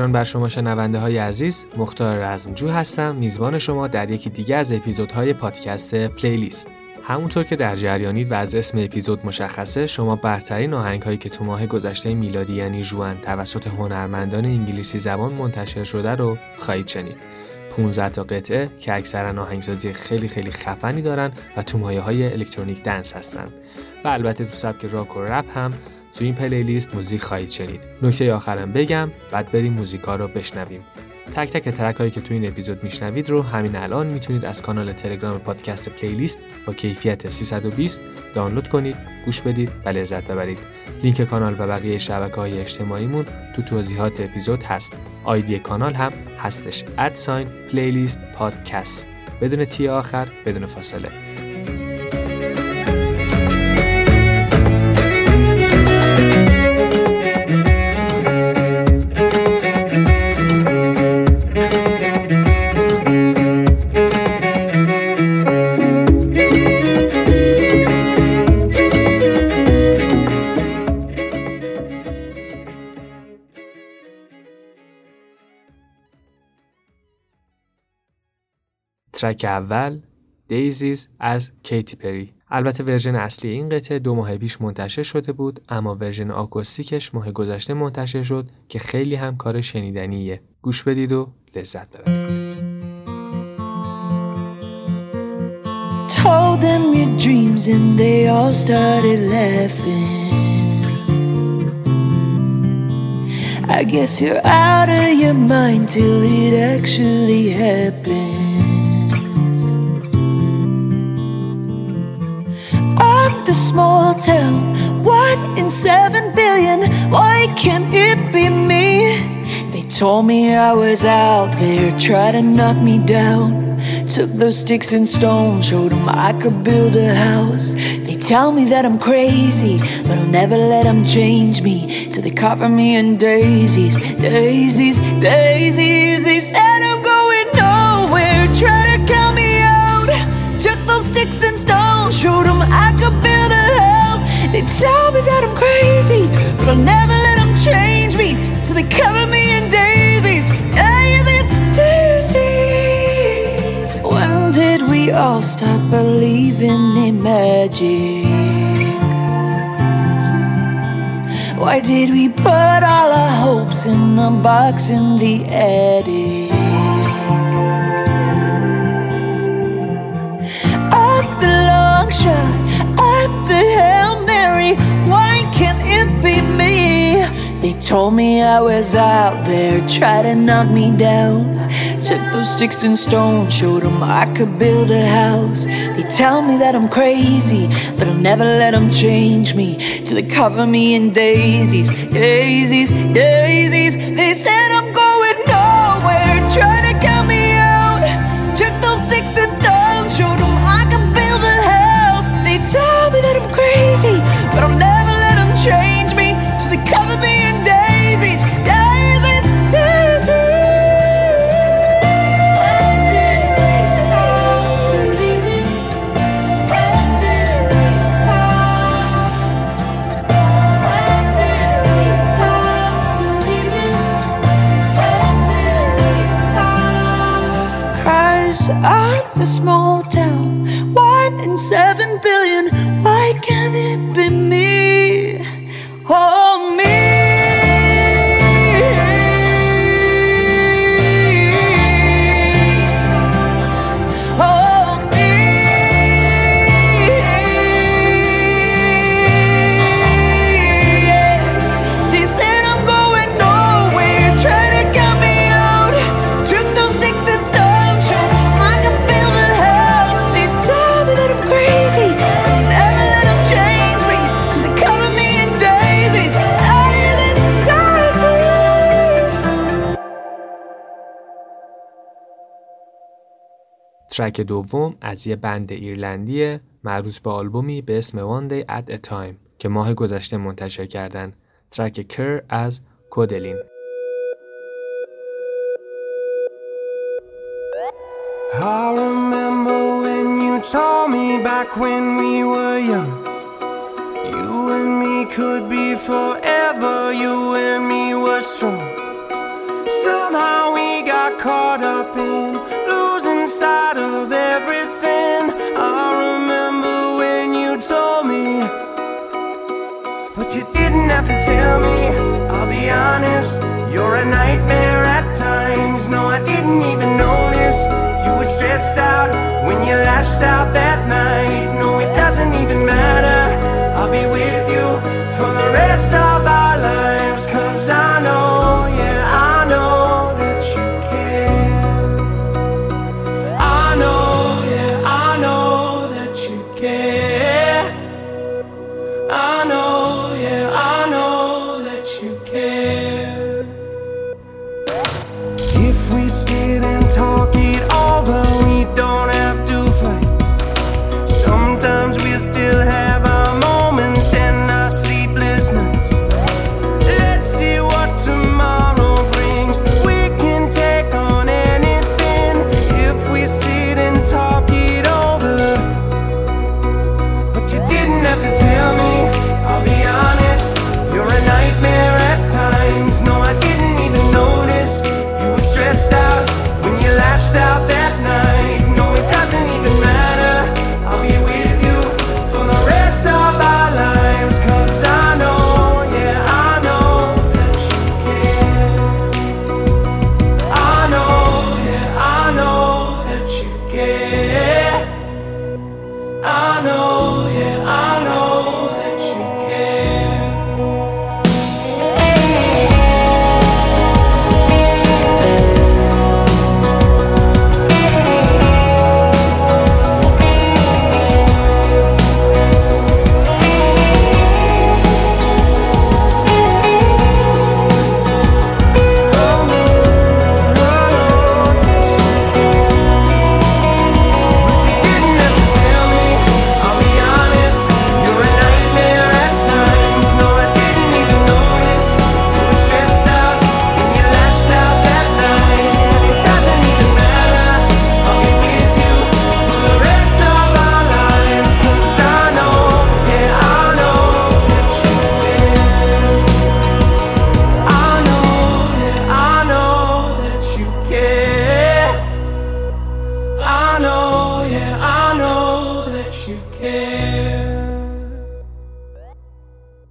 بیکران بر شما شنونده های عزیز مختار رزمجو هستم. میزبان شما در یکی دیگه از اپیزودهای پادکست پلیلیست. همونطور که در جریانید و از اسم اپیزود مشخصه شما برترین آهنگ هایی که تو ماه گذشته میلادی یعنی جوان توسط هنرمندان انگلیسی زبان منتشر شده رو خواهید شنید. 15 تا قطعه که اکثرا آهنگسازی خیلی خیلی خفنی دارن و تو مایه های الکترونیک دنس هستن. و البته تو سبک راک و رپ هم تو این پلیلیست موزیک خواهید شنید. نکته آخرم بگم بعد بریم موزیکا رو بشنویم. تک تک ترک هایی که تو این اپیزود میشنوید رو همین الان می‌تونید از کانال تلگرام پادکست پلیلیست با کیفیت 320 دانلود کنید گوش بدید و لذت ببرید. لینک کانال و بقیه شبکه های اجتماعیمون تو توضیحات اپیزود هست. آیدی کانال هم هستش. ادساین پلیلیست پادکست. بدون تی آخر بدون فاصله. ترک اول دیزیز از کیتی پری البته ورژن اصلی این قطعه دو ماه پیش منتشر شده بود اما ورژن آکوستیکش ماه گذشته منتشر شد که خیلی هم کار شنیدنیه. گوش بدید و لذت ببرید. Told them your dreams and they all started laughing. I guess you're out of your mind till it actually happened. The small town. One in seven billion, why can't it be me? They told me I was out there, tried to knock me down. Took those sticks and stones, showed them I could build a house. They tell me that I'm crazy, but I'll never let them change me. Till they cover me in daisies, daisies, daisies. They said I'm going nowhere, try to count me out. Took those sticks tell me that I'm crazy, but I'll never let them change me till they cover me in daisies. Daisies, daisies. When did we all stop believing in magic? Why did we put all our hopes in a box in the attic? I'm the long shot, Can't it be me? They told me I was out there, tried to knock me down. Took those sticks and stones, showed them I could build a house. They tell me that I'm crazy, but I'll never let them change me. Till they cover me in daisies, daisies, daisies. They said I'm going nowhere, try to cut me small town, one in seven ترک دوم از یه بند ایرلندیه مربوط به آلبومی به اسم One Day at a Time که ماه گذشته منتشر کردن. ترک کر از کودلین. Caught up in sight of everything. I remember when you told me, but you didn't have to tell me. I'll be honest, you're a nightmare at times. No, I didn't even notice you were stressed out when you lashed out that night. No, it doesn't even matter. I'll be with you for the rest of our lives. Cause I know,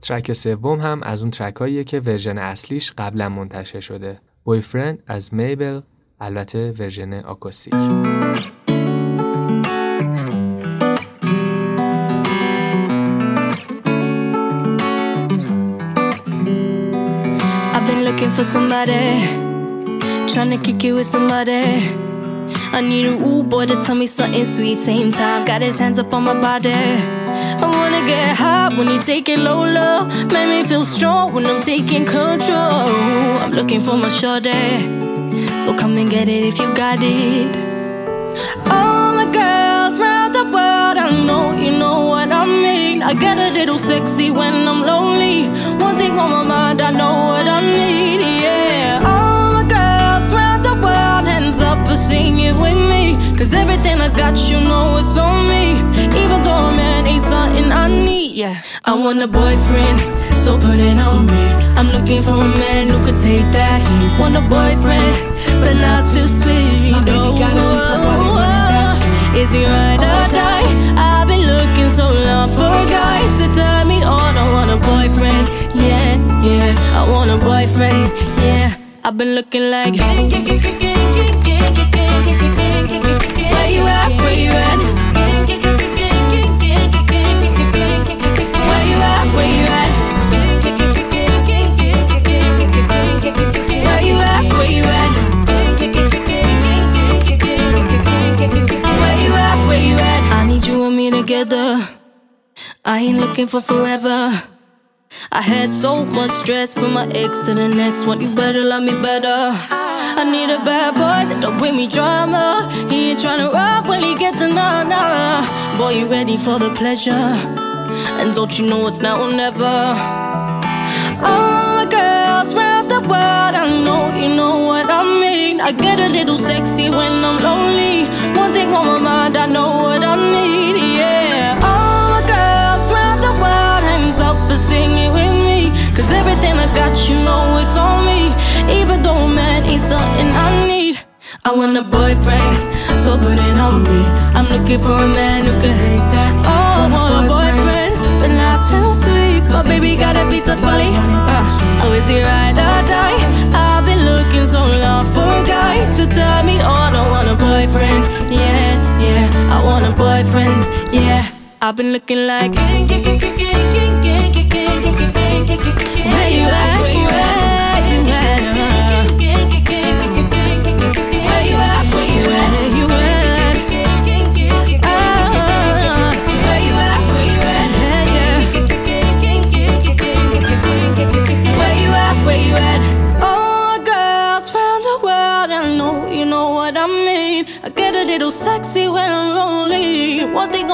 ترک سوم هم از اون ترکاییه که ورژن اصلیش قبلا منتشر شده. بویفرند از میبل البته ورژن آکوستیک. For somebody, trying to kick it with somebody. I need a rude boy to tell me something sweet. Same time, got his hands up on my body. I wanna get hot when you take it low, low. Make me feel strong when I'm taking control. I'm looking for my shorty, so come and get it if you got it. All my girls round the world, I know you know what I mean. I get a little sexy when I'm lonely. One thing on my mind, I know what I need. Yeah, sing it with me. Cause everything I got, you know it's on me. Even though a man ain't something I need. Yeah, I want a boyfriend. So put it on me. I'm looking for a man who could take that heat. Want a boyfriend, but not too sweet. My baby oh, oh, got a pizza party running that street. is he ride oh, or die? I've been looking so long for a guy to turn me on. I want a boyfriend, yeah, yeah. I want a boyfriend, yeah. I've been looking like. Where you at? Where you at? Where you at? Where you at? Where you at? Where you at? Where you at? Where you at? I need you and me together. I ain't looking for forever. I had so much stress from my ex to the next one. You better love me better. I need a bad boy that don't bring me drama. He ain't tryna rob when he get to nah nah. Boy, you ready for the pleasure? And don't you know it's now or never? All my girls round the world, I know you know what I mean. I get a little sexy when I'm lonely. One thing on my mind, I know what I need. Yeah, up and sing it with me. Cause everything I got, you know it's on me. Even though man ain't something I need. I want a boyfriend, so put it on me. I'm looking for a man who can take that. Oh, I want a boyfriend, but not too sweet. My baby got a pizza fully. Uh, oh, is he ride or die? I've been looking so long for a guy to tell me, oh, I don't want a boyfriend. Yeah, yeah, I want a boyfriend. Yeah, I've been looking like. Where you at? Where you at? Uh, where you at? Where you at? Where you at? Uh, where you at? Oh, girls the world, I know you know what I mean. I get a little sexy when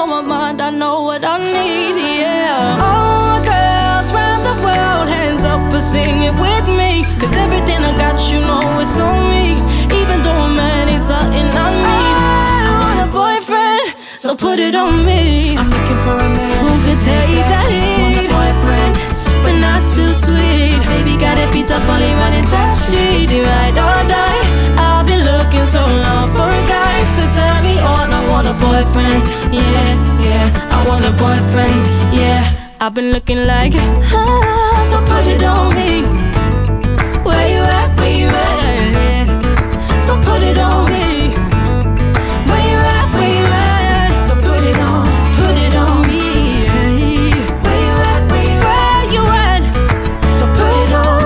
on my mind, I know what I need, yeah. Oh, girls round the world, hands up and sing it with me. Cause everything I got, you know it's on me. Even though a man ain't something I need. I want a boyfriend, so put it on me. I'm looking for a man Who could take that heat. Want a boyfriend but not too sweet. Baby got a pizza fully running that street. You ride or die. I've been looking so boyfriend. Yeah, yeah, I want a boyfriend. Yeah, I've been looking like, ah, so put it on me. Where you at? Where you at? So put it on me. Where you at? Where you at? So put it on Put it on me. Where you at? Where you at? Where you at? So put it on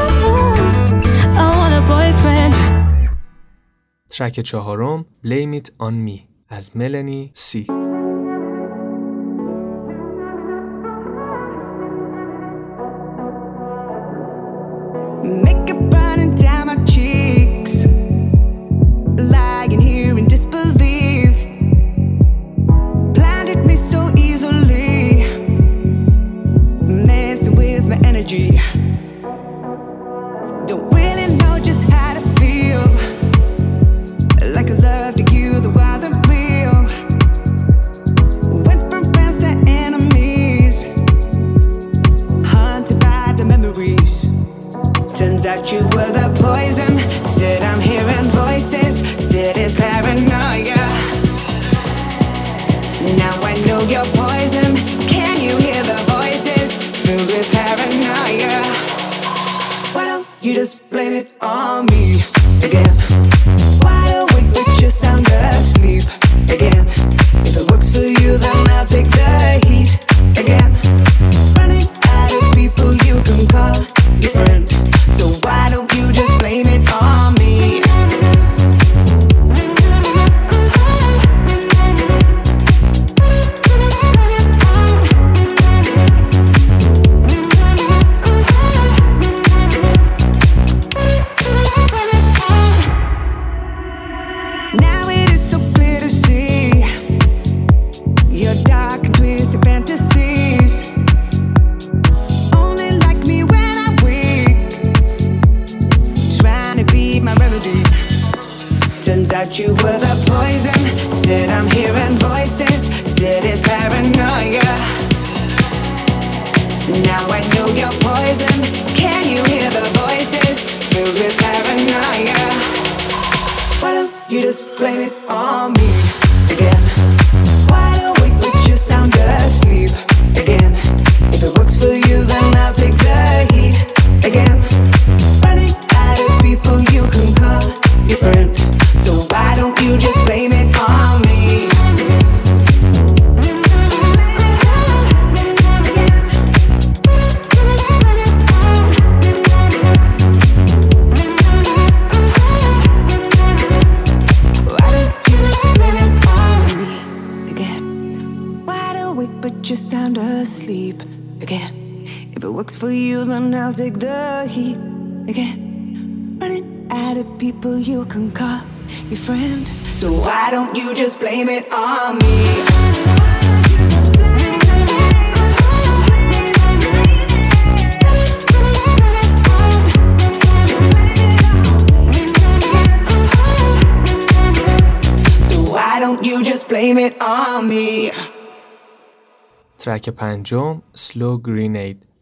I want a boyfriend. ترک چهارم Blame It On Me از ملانی سی then I'll take the heat again. Running out of people you can call your friend. So why don't you just blame it on me?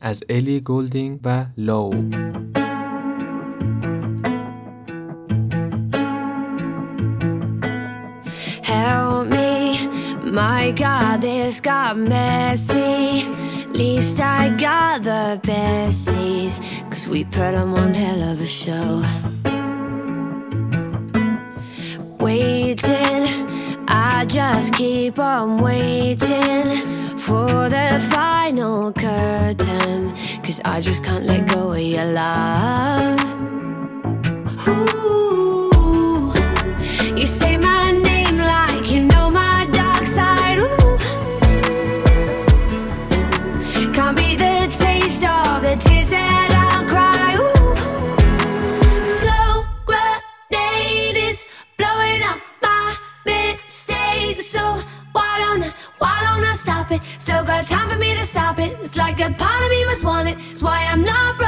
از الی گولدینگ و لو Help me, my God, this got messy. Least I got the best seat, cause we put on one hell of a show. Waiting, I just keep on waiting for the final curtain. Cause I just can't let go of your love. Ooh, you say my name like you know my dark side. Ooh, can't beat the taste of the tears that I cry. Ooh, slow grenade is blowing up. not stop it. Still got time for me to stop it. It's like a part of me was wanted. It's why I'm not.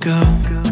go.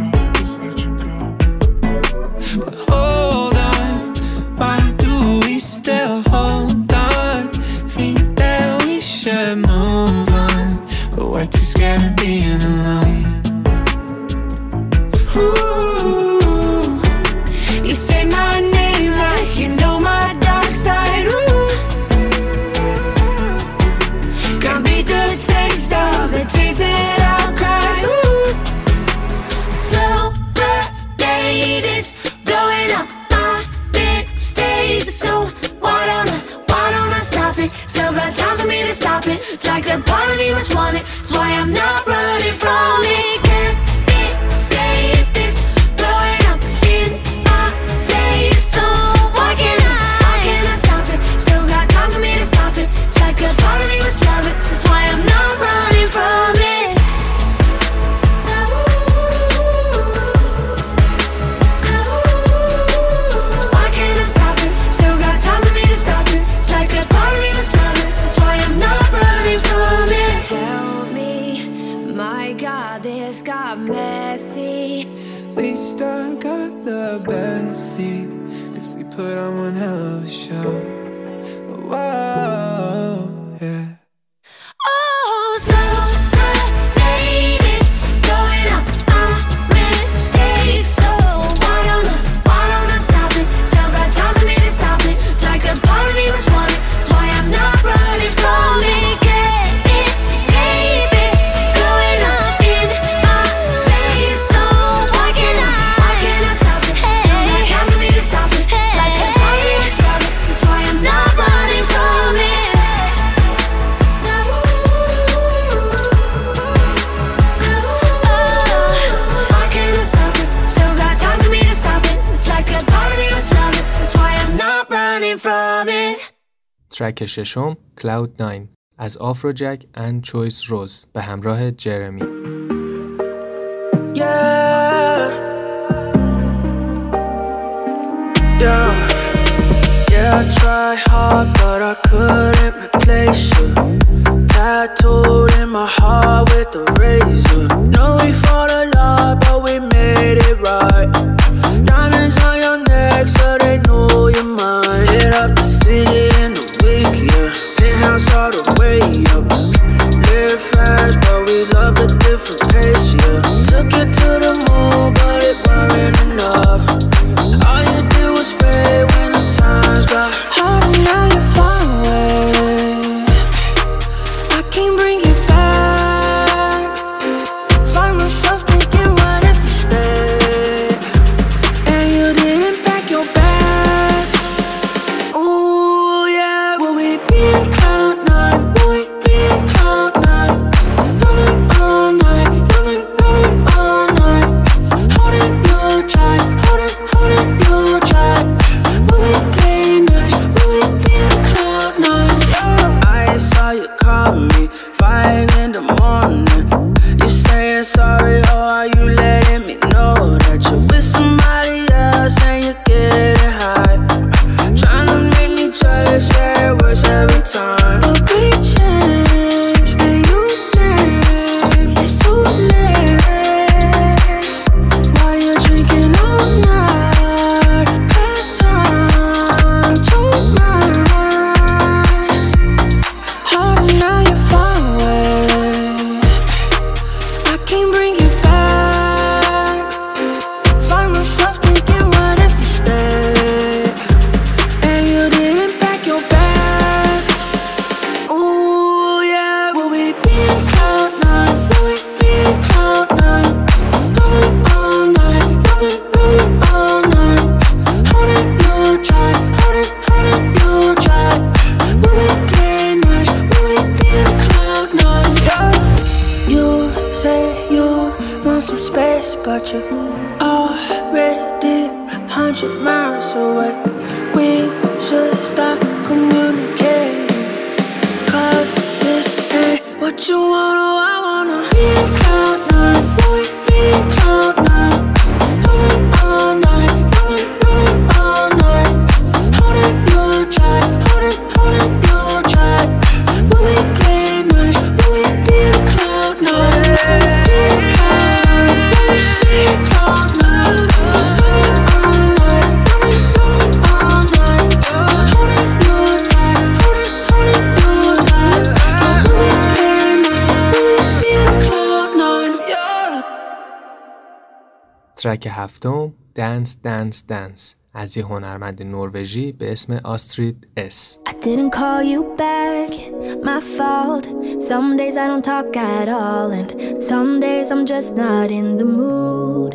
ترک ششم کلاود 9 از آفروجک اند چویس روز به همراه جرمی yeah. Yeah. Yeah, I try hard, but I couldn't replace you. Tattooed in my heart with a razor. Know we fought a lot, but we made it right. Diamonds on your neck, so they know you're mine. Hit up the city. ترک هفتم دنس دنس دنس. از یه هنرمند نروژی به اسم آسترید اس. I didn't call you back, my fault. Some days I don't talk at all And some days I'm just not in the mood.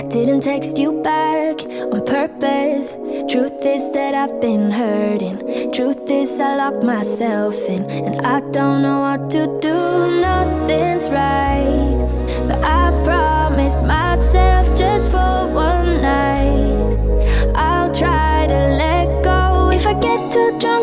I didn't text you back on purpose. Truth is that I've been hurting. Truth is I locked myself in And I don't know what to do, nothing's right. But I promise myself just for one night. I'll try to let go if I get too drunk.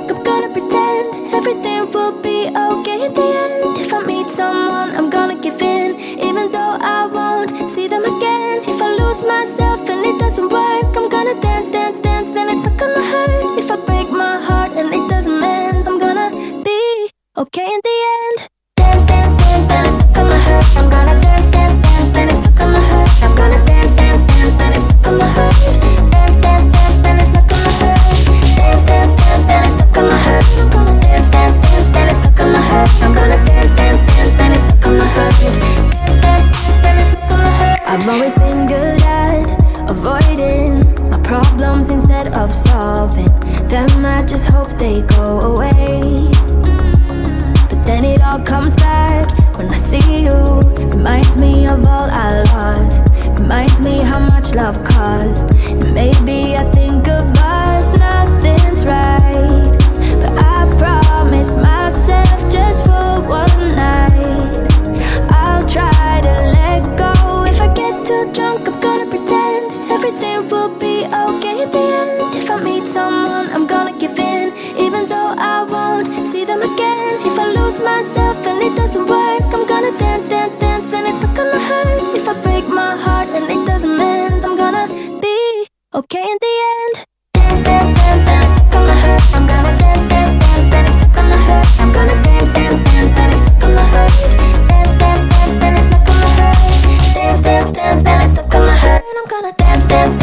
feelings stuck on my heart. I'm gonna dance, dance, dance.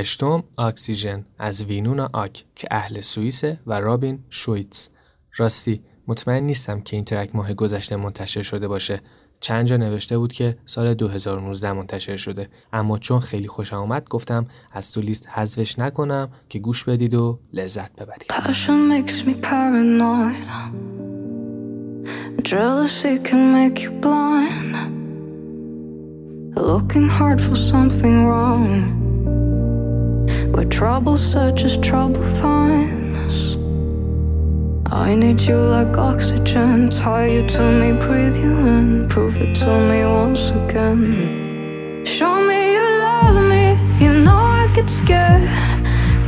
هشتم اکسیژن از وینونا آک که اهل سوئیس و رابین شویتز. راستی مطمئن نیستم که این ترک ماه گذشته منتشر شده باشه. چند جا نوشته بود که سال 2019 منتشر شده. اما چون خیلی خوش آمد گفتم از تو لیست حذفش نکنم که گوش بدید و لذت ببرید. Looking hard for something wrong. where trouble searches trouble finds. I need you like oxygen, tie you to me, breathe you in, prove it to me once again. Show me you love me, you know I get scared.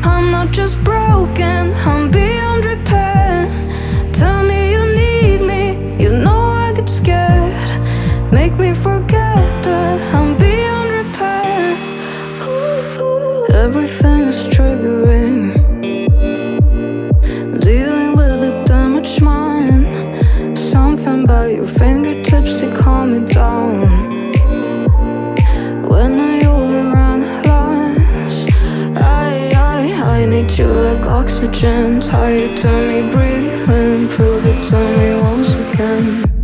I'm not just broken, I'm beyond repair. Tell me you need me, you know I get scared. Make me forget that I'm fingertips, to calm me down. When I overrun lines I, I, I need you like oxygen. Tie it to me, breathe and prove it to me once again.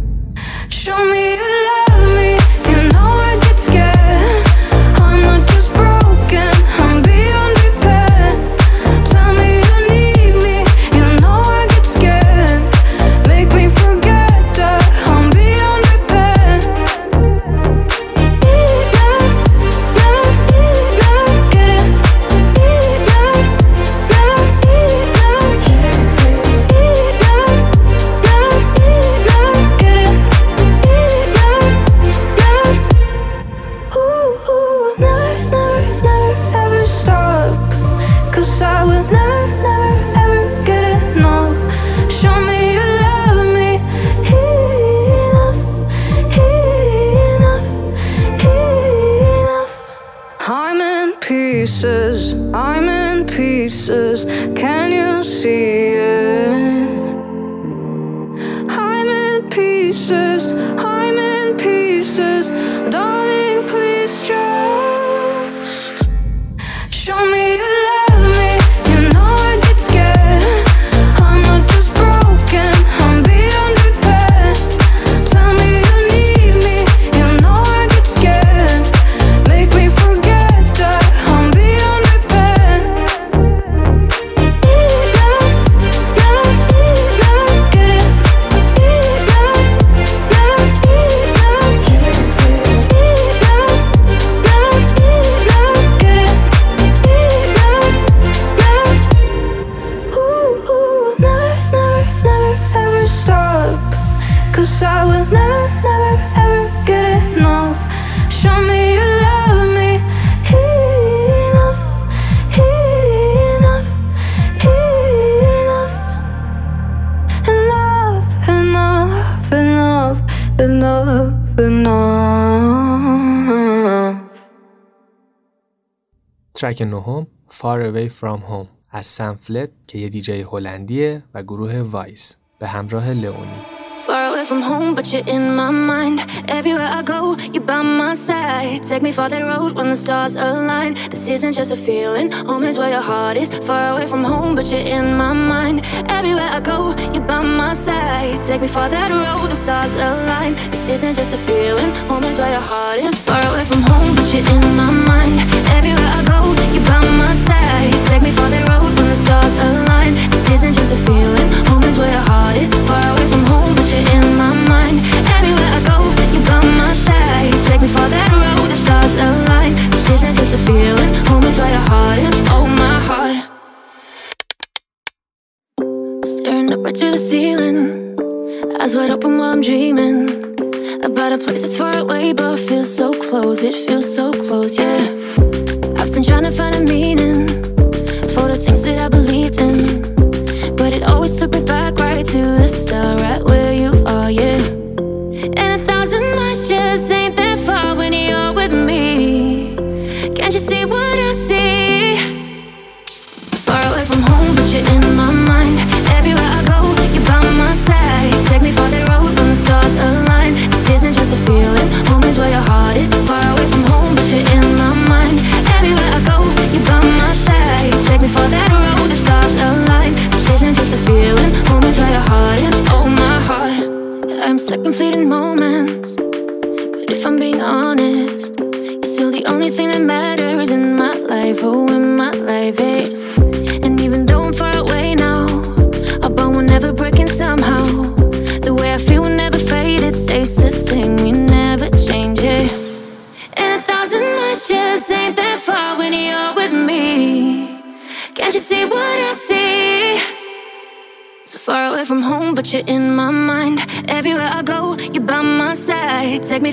ترک نهم Far Away From Home از سم فلت که یه دیجی هلندیه و گروه وایس به همراه لئونی Far away from home, but you're in my mind. Everywhere I go, you're by my side. Take me for that road when the stars align. This isn't just a feeling, home is where your heart is. Far away from home, but you're in my mind. Everywhere I go, you're by my side. Take me for that road, the stars align. This isn't just a feeling, home is where your heart is. Far away from home, but you're in my mind. by my side. Take me for that road when the stars align. This isn't just a feeling, home is where your heart is. Far away from home, but you're in my mind. Everywhere I go, you're by my side. Take me for that road, the stars align. This isn't just a feeling, home is where your heart is. Oh, my heart. Staring up right to the ceiling, eyes wide open while I'm dreaming about a place that's far away but feels so close. It feels so close, yeah. I've been trying to find a meaning for the things that I believed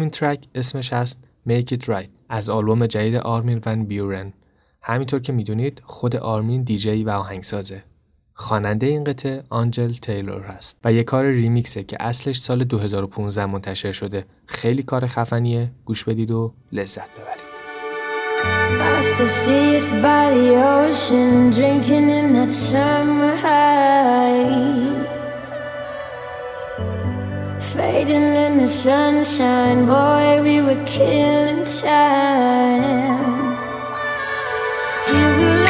دهمین ترک اسمش هست Make It Right از آلبوم جدید آرمین ون بیورن. همینطور که می‌دونید خود آرمین دیجی و آهنگسازه. خواننده این قطعه آنجل تیلور هست و یه کار ریمیکسه که اصلش سال 2015 منتشر شده. خیلی کار خفنیه. گوش بدید و لذت ببرید. By the ocean, drinking in that summer high. Fading in the sunshine, boy, we were killing time. You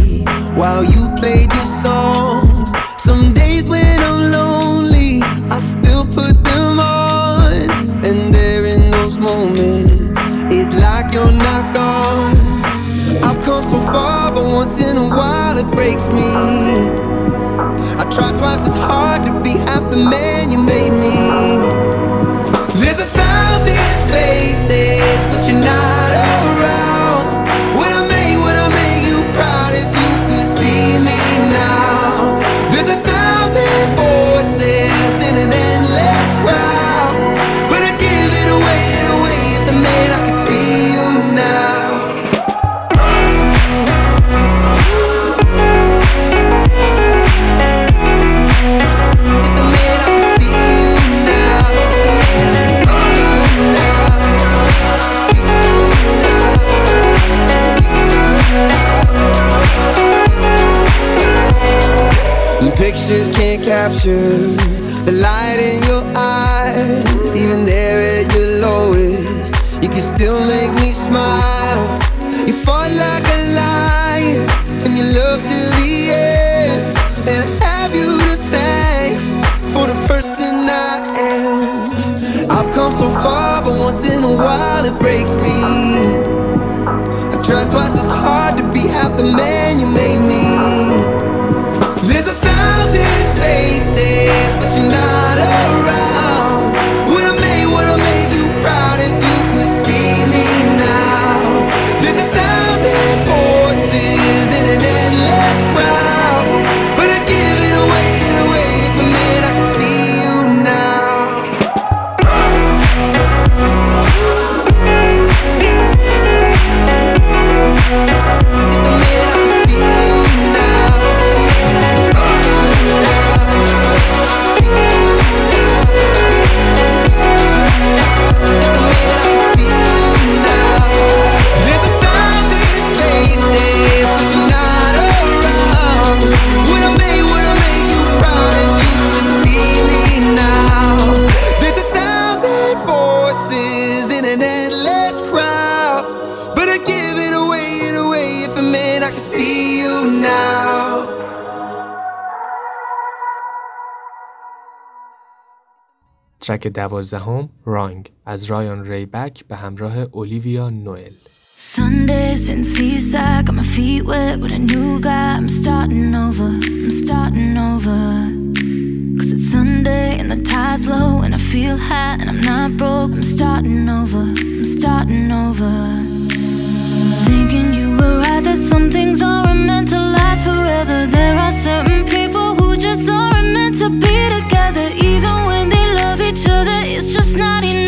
while it breaks me. I try twice as hard to be half the man you made me. There's a thousand faces, but you're not around. Would I make, would I make you proud if you could see me now? There's a thousand voices in an endless crowd, but I give it away and away if I made. I you. ترک دوازدهم رانگ از رایان ریبک به همراه اولیویا نوئل Sundays in Seaside, got my feet wet with a new guy. I'm starting over, I'm starting over. Cause it's Sunday and the tide's low and I feel high and I'm not broke. I'm starting over, I'm starting over. Thinking you were right that some things are meant to last forever. There are certain people who just aren't meant to be together each other, it's just not enough.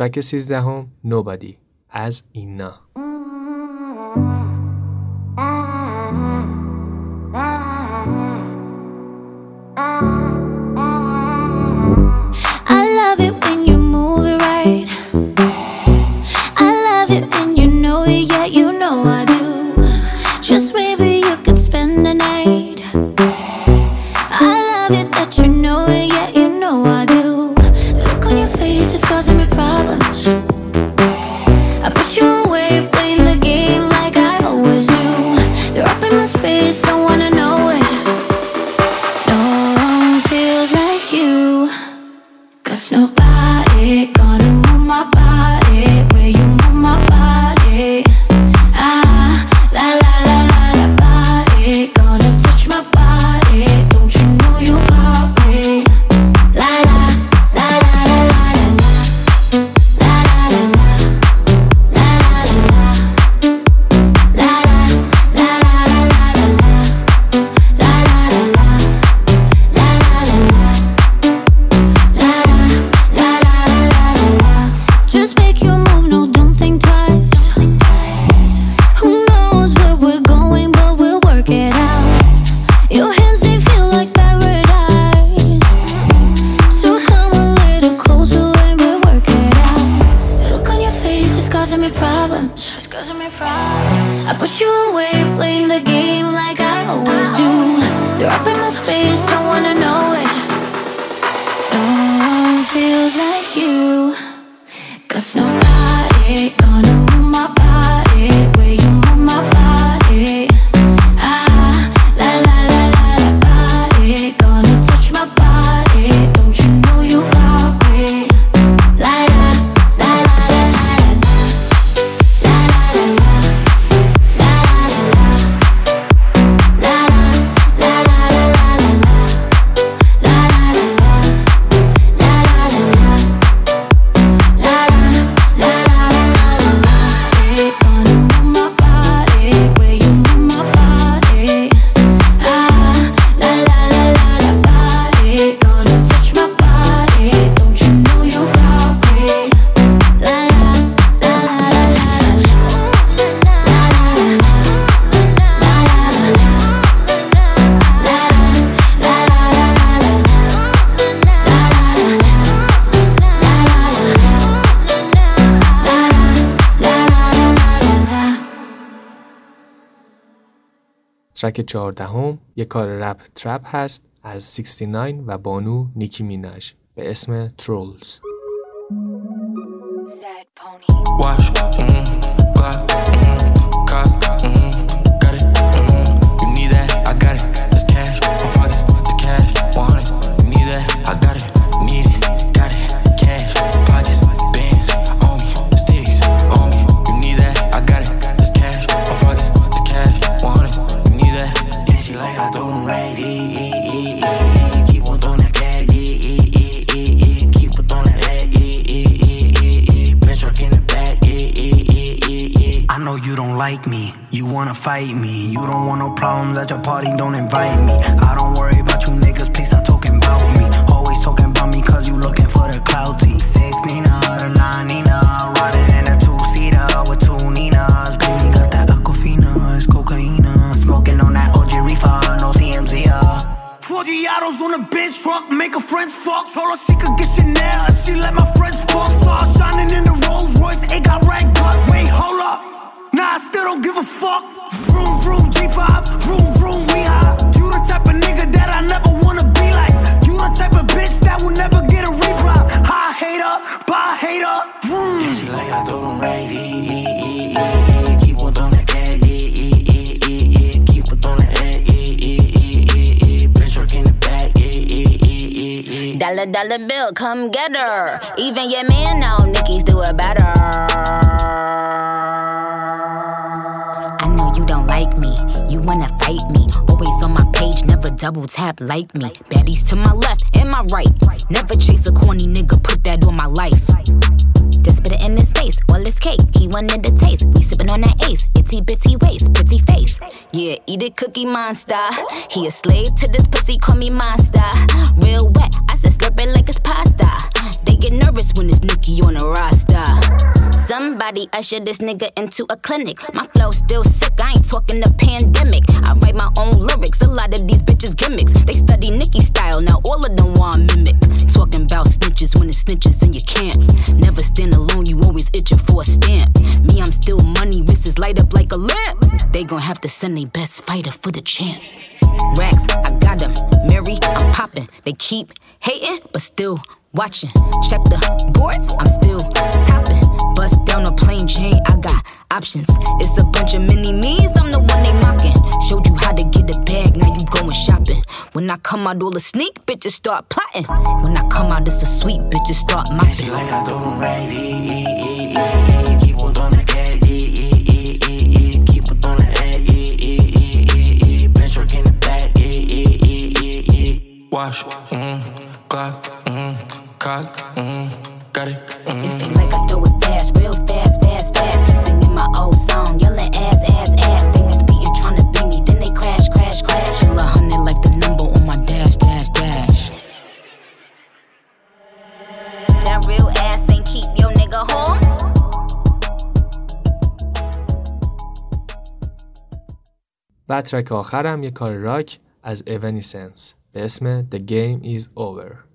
ترک سیزدهم نوبادی از اینا. ترک چهاردهم یک کار رپ ترپ هست از 69 و بانو نیکی میناش به اسم ترولز. Mm-hmm. fight me. come get her. Even your man know Nickies do it better. I know you don't like me, you wanna fight me. Always on my page, never double tap like me. Baddies to my left and my right. Never chase a corny nigga, put that on my life. Just spit it in his face, all his cake. He wanted the taste. We sippin' on that ace, itty bitty waist, pretty face. Yeah, eat it, cookie monster. He a slave to this pussy, call me monster. Real wet, I it like it's pasta. They get nervous when it's Nicki on a roster. Somebody usher this nigga into a clinic. My flow still sick, I ain't talking the pandemic. I write my own lyrics, a lot of these bitches gimmicks. They study Nicki style, now all of them want mimic. Talking about snitches when it's snitches in your camp. Never stand alone, you always itching for a stamp. Me, I'm still money, wrists light up like a lamp. They gon' have to send their best fighter for the champ. Racks, I got them. Mary, I'm poppin'. They keep hating, but still watching. Check the boards, I'm still topping. Bust down a plain Jane, I got options. It's a bunch of mini me's, I'm the one they mocking. Showed you how to get a bag, now you going shopping. When I come out, all the sneak bitches start plotting. When I come out, it's a sweet bitches start It's mopping. like I throw them right, yeah, yeah, yeah, yeah, yeah. Keep on throwing that cat, yeah, yeah, yeah, yeah, yeah. Keep on ad, yeah, yeah. Bench work in the back, yeah, yeah, yeah, yeah, yeah. Wash, mm, Glock, mm, cock, mm, got it, mm. It feel like I throw it fast, real fast, fast, fast. He singing my old song, yelling ass, ass, ass. They be speeding, trying to beat me, then they crash, crash, crash. Chill a hundred like the number on my dash, dash, dash. That real ass ain't keep your nigga home. و ترک آخرم یه کار راک از اونیسنس به اسم The Game Is Over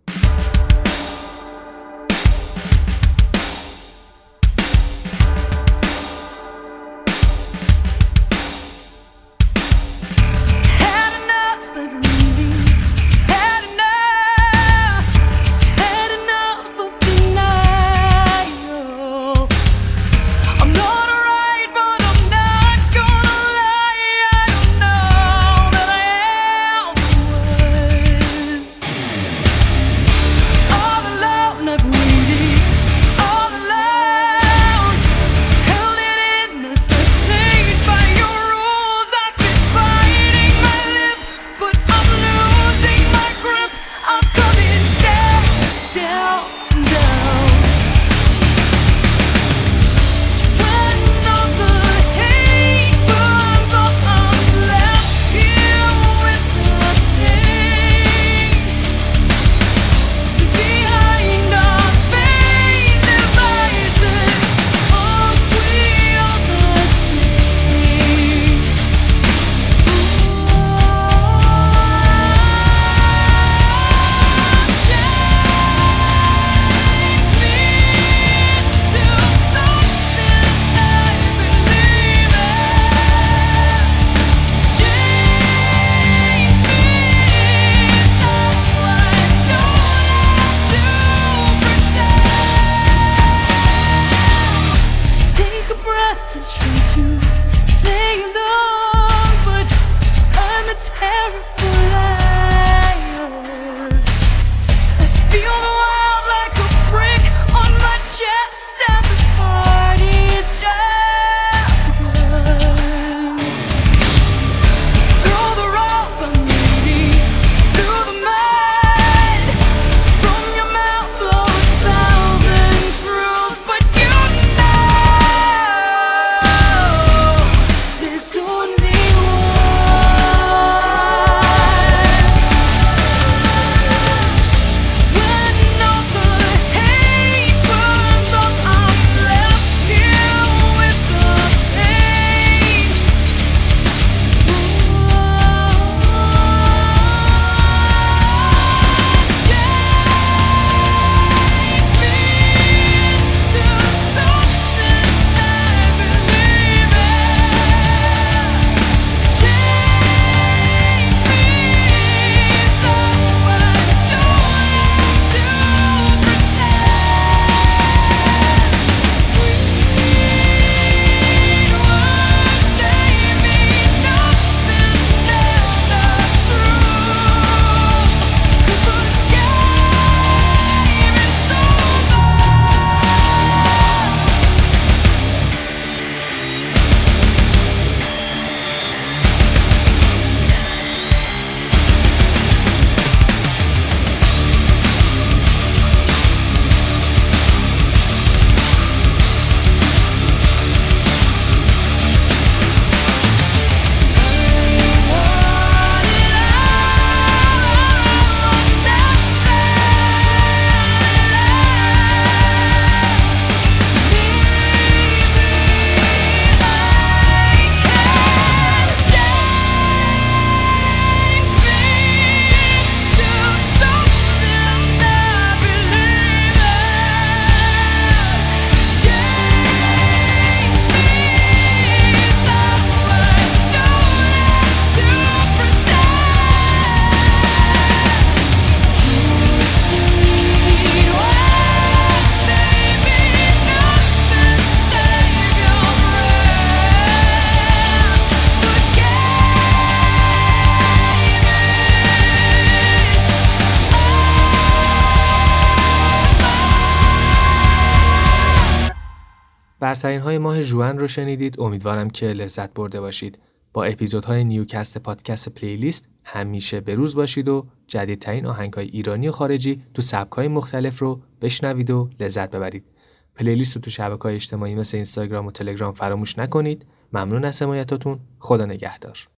ماه جوان رو شنیدید. امیدوارم که لذت برده باشید. با اپیزودهای نیوکست پادکست پلیلیست همیشه به روز باشید و جدیدترین آهنگ های ایرانی و خارجی تو سبک های مختلف رو بشنوید و لذت ببرید. پلیلیست رو تو شبکه اجتماعی مثل اینستاگرام و تلگرام فراموش نکنید. ممنون از حمایتاتون خدا نگهدار.